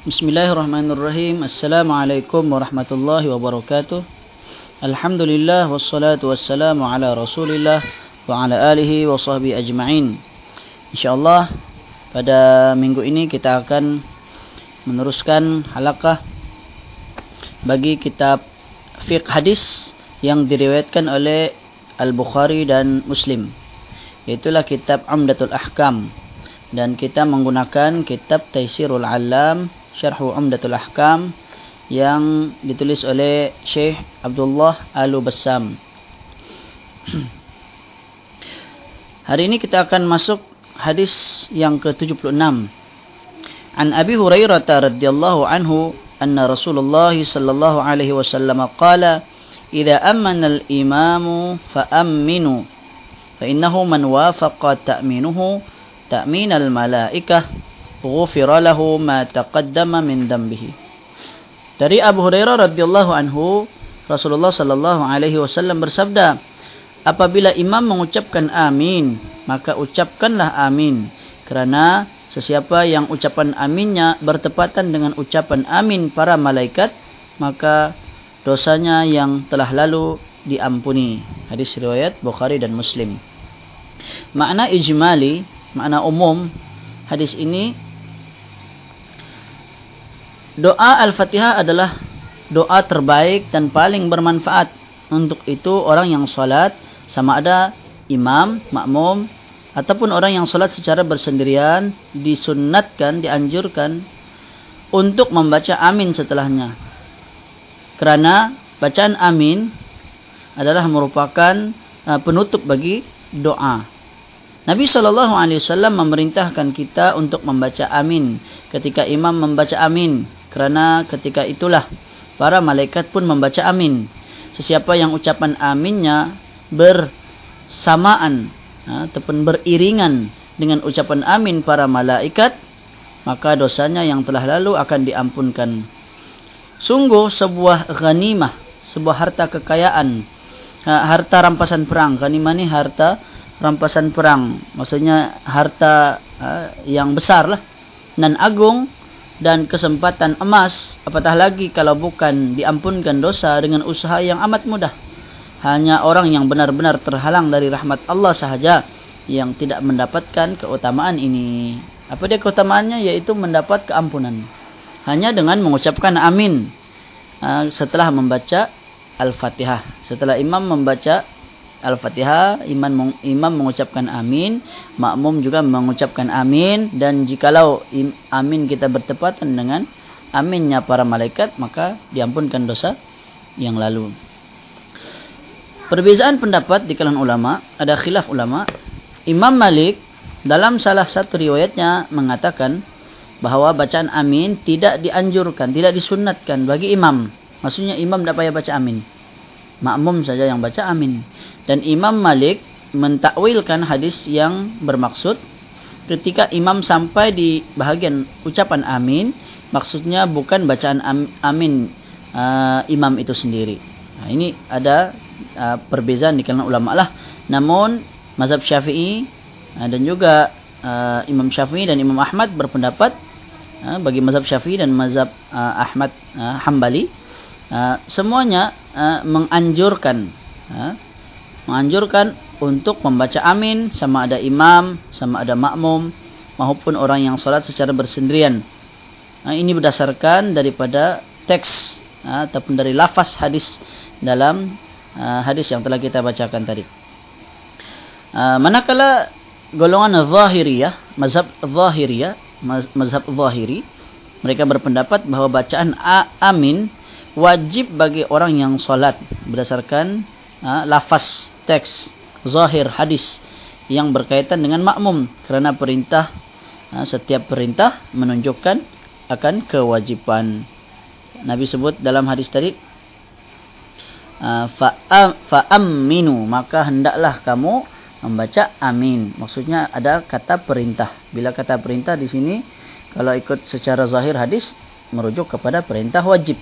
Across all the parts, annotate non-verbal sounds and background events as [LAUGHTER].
Bismillahirrahmanirrahim. Assalamualaikum warahmatullahi wabarakatuh. Alhamdulillah wassalatu wassalamu ala Rasulillah wa ala alihi wa sahbihi ajma'in. Insyaallah pada minggu ini kita akan meneruskan halaqah bagi kitab fiqh hadis yang diriwayatkan oleh Al-Bukhari dan Muslim. Itulah kitab Umdatul Ahkam dan kita menggunakan kitab Taisirul Alam Syarhu Umdatul Ahkam yang ditulis oleh Syekh Abdullah Al-Bassam. [CLEARS THROAT] Hari ini kita akan masuk hadis yang ke-76. An Abi Hurairah radhiyallahu anhu anna Rasulullah sallallahu alaihi wasallam qala idza amana al-imamu fa aminu fa innahu man wafaqa ta'minuhu ta'min al-malaikah ghufira lahu ma taqaddama min dambihi. Dari Abu Hurairah radhiyallahu anhu Rasulullah sallallahu alaihi wasallam bersabda apabila imam mengucapkan amin maka ucapkanlah amin. Kerana sesiapa yang ucapan aminnya bertepatan dengan ucapan amin para malaikat maka dosanya yang telah lalu diampuni. Hadis riwayat Bukhari dan Muslim. Makna ijmali makna umum hadis ini doa al-fatihah adalah doa terbaik dan paling bermanfaat. Untuk itu orang yang salat sama ada imam makmum ataupun orang yang salat secara bersendirian disunnatkan dianjurkan untuk membaca amin setelahnya. Kerana bacaan amin adalah merupakan uh, penutup bagi doa. Nabi SAW memerintahkan kita untuk membaca amin. Ketika imam membaca amin. Kerana ketika itulah para malaikat pun membaca amin. Sesiapa yang ucapan aminnya bersamaan ha, ataupun beriringan dengan ucapan amin para malaikat, maka dosanya yang telah lalu akan diampunkan. Sungguh sebuah ghanimah, sebuah harta kekayaan, ha, harta rampasan perang. Ghanimah ni harta rampasan perang maksudnya harta uh, yang besar lah dan agung dan kesempatan emas apatah lagi kalau bukan diampunkan dosa dengan usaha yang amat mudah. Hanya orang yang benar-benar terhalang dari rahmat Allah sahaja yang tidak mendapatkan keutamaan ini. Apa dia keutamaannya? Yaitu mendapat keampunan. Hanya dengan mengucapkan amin. Uh, setelah membaca Al-Fatihah. Setelah imam membaca Al-Fatihah, imam imam mengucapkan amin, makmum juga mengucapkan amin dan jikalau amin kita bertepatan dengan aminnya para malaikat maka diampunkan dosa yang lalu. Perbezaan pendapat di kalangan ulama, ada khilaf ulama. Imam Malik dalam salah satu riwayatnya mengatakan bahawa bacaan amin tidak dianjurkan, tidak disunatkan bagi imam. Maksudnya imam tidak payah baca amin. Makmum saja yang baca amin. Dan Imam Malik mentakwilkan hadis yang bermaksud ketika imam sampai di bahagian ucapan amin maksudnya bukan bacaan amin uh, imam itu sendiri. Nah, ini ada uh, perbezaan di kalangan ulama lah. Namun mazhab Syafi'i uh, dan juga uh, Imam Syafi'i dan Imam Ahmad berpendapat uh, bagi mazhab Syafi'i dan mazhab uh, Ahmad uh, Hambali uh, semuanya uh, menganjurkan uh, menganjurkan untuk membaca amin sama ada imam, sama ada makmum maupun orang yang salat secara bersendirian. Nah, ini berdasarkan daripada teks ataupun dari lafaz hadis dalam uh, hadis yang telah kita bacakan tadi. Uh, manakala golongan zahiriyah, mazhab zahiriyah, mazhab zahiri, mereka berpendapat bahawa bacaan amin wajib bagi orang yang salat berdasarkan uh, lafaz teks zahir hadis yang berkaitan dengan makmum kerana perintah ha, setiap perintah menunjukkan akan kewajipan. Nabi sebut dalam hadis tadi ha, fa aminu maka hendaklah kamu membaca amin. Maksudnya ada kata perintah. Bila kata perintah di sini kalau ikut secara zahir hadis merujuk kepada perintah wajib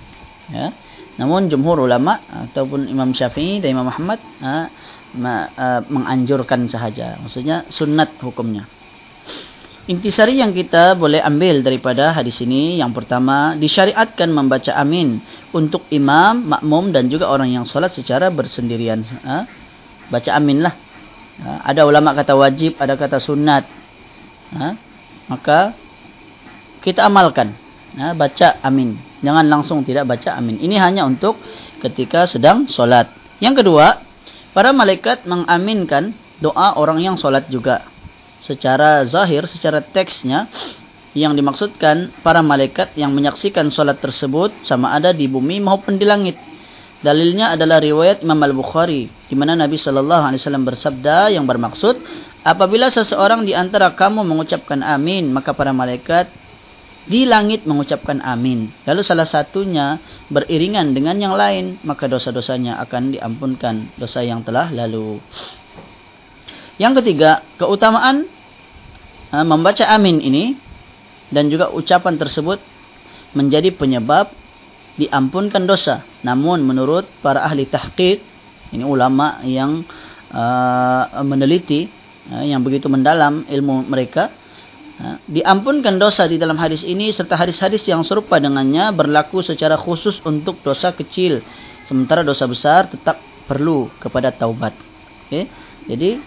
ya namun jumhur ulama ataupun Imam Syafi'i dan Imam Ahmad ha, ma, uh, menganjurkan sahaja maksudnya sunat hukumnya Intisari yang kita boleh ambil daripada hadis ini yang pertama disyariatkan membaca amin untuk imam, makmum dan juga orang yang solat secara bersendirian. Ha? Baca amin lah. Ha? Ada ulama kata wajib, ada kata sunat. Ha? Maka kita amalkan. Ha? Baca amin. Jangan langsung tidak baca amin. Ini hanya untuk ketika sedang solat. Yang kedua, para malaikat mengaminkan doa orang yang solat juga secara zahir, secara teksnya yang dimaksudkan para malaikat yang menyaksikan solat tersebut sama ada di bumi maupun di langit. Dalilnya adalah riwayat Imam Al-Bukhari di mana Nabi sallallahu alaihi wasallam bersabda yang bermaksud apabila seseorang di antara kamu mengucapkan amin maka para malaikat di langit mengucapkan amin. Lalu salah satunya beriringan dengan yang lain maka dosa-dosanya akan diampunkan dosa yang telah lalu. Yang ketiga, keutamaan uh, membaca amin ini dan juga ucapan tersebut menjadi penyebab diampunkan dosa. Namun menurut para ahli tahqiq, ini ulama yang uh, meneliti uh, yang begitu mendalam ilmu mereka, diampunkan dosa di dalam hadis ini serta hadis-hadis yang serupa dengannya berlaku secara khusus untuk dosa kecil. Sementara dosa besar tetap perlu kepada taubat. Okay? Jadi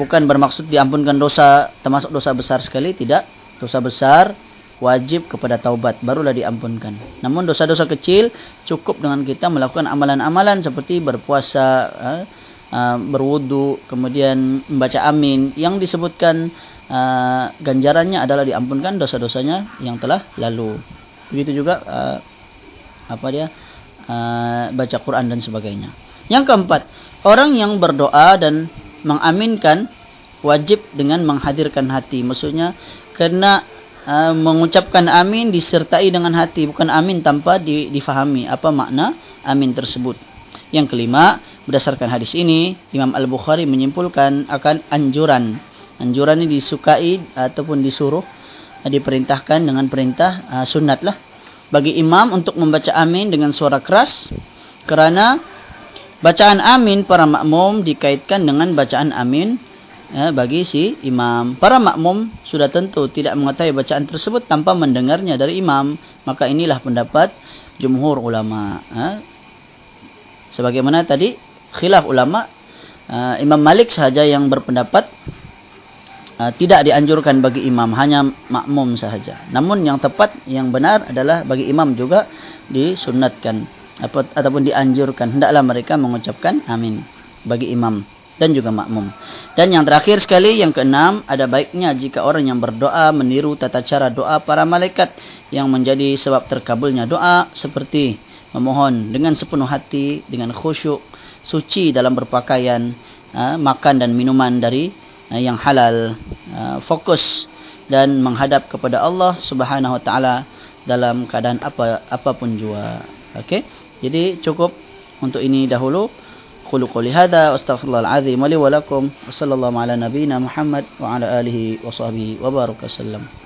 bukan bermaksud diampunkan dosa termasuk dosa besar sekali tidak dosa besar wajib kepada taubat barulah diampunkan namun dosa-dosa kecil cukup dengan kita melakukan amalan-amalan seperti berpuasa uh, uh, berwudu kemudian membaca amin yang disebutkan uh, ganjarannya adalah diampunkan dosa-dosanya yang telah lalu begitu juga uh, apa dia uh, baca Quran dan sebagainya yang keempat orang yang berdoa dan mengaminkan wajib dengan menghadirkan hati. Maksudnya kena uh, mengucapkan amin disertai dengan hati, bukan amin tanpa di, difahami apa makna amin tersebut. Yang kelima, berdasarkan hadis ini, Imam Al-Bukhari menyimpulkan akan anjuran. Anjuran ini disukai ataupun disuruh diperintahkan dengan perintah uh, sunat lah bagi imam untuk membaca amin dengan suara keras kerana Bacaan amin para makmum dikaitkan dengan bacaan amin ya, bagi si imam. Para makmum sudah tentu tidak mengetahui bacaan tersebut tanpa mendengarnya dari imam. Maka inilah pendapat jumhur ulama. Ya. Sebagaimana tadi khilaf ulama, uh, Imam Malik sahaja yang berpendapat uh, tidak dianjurkan bagi imam, hanya makmum sahaja. Namun yang tepat, yang benar adalah bagi imam juga disunatkan apa, ataupun dianjurkan hendaklah mereka mengucapkan amin bagi imam dan juga makmum. Dan yang terakhir sekali yang keenam ada baiknya jika orang yang berdoa meniru tata cara doa para malaikat yang menjadi sebab terkabulnya doa seperti memohon dengan sepenuh hati dengan khusyuk suci dalam berpakaian ha, makan dan minuman dari ha, yang halal ha, fokus dan menghadap kepada Allah Subhanahu wa taala dalam keadaan apa apapun jua. Okey. Jadi cukup untuk ini dahulu. Qulu qouli hadza astaghfirullahal azim wa li wa lakum. Wassallallahu ala nabiyyina Muhammad wa ala alihi wa sahbihi wa baraka sallam.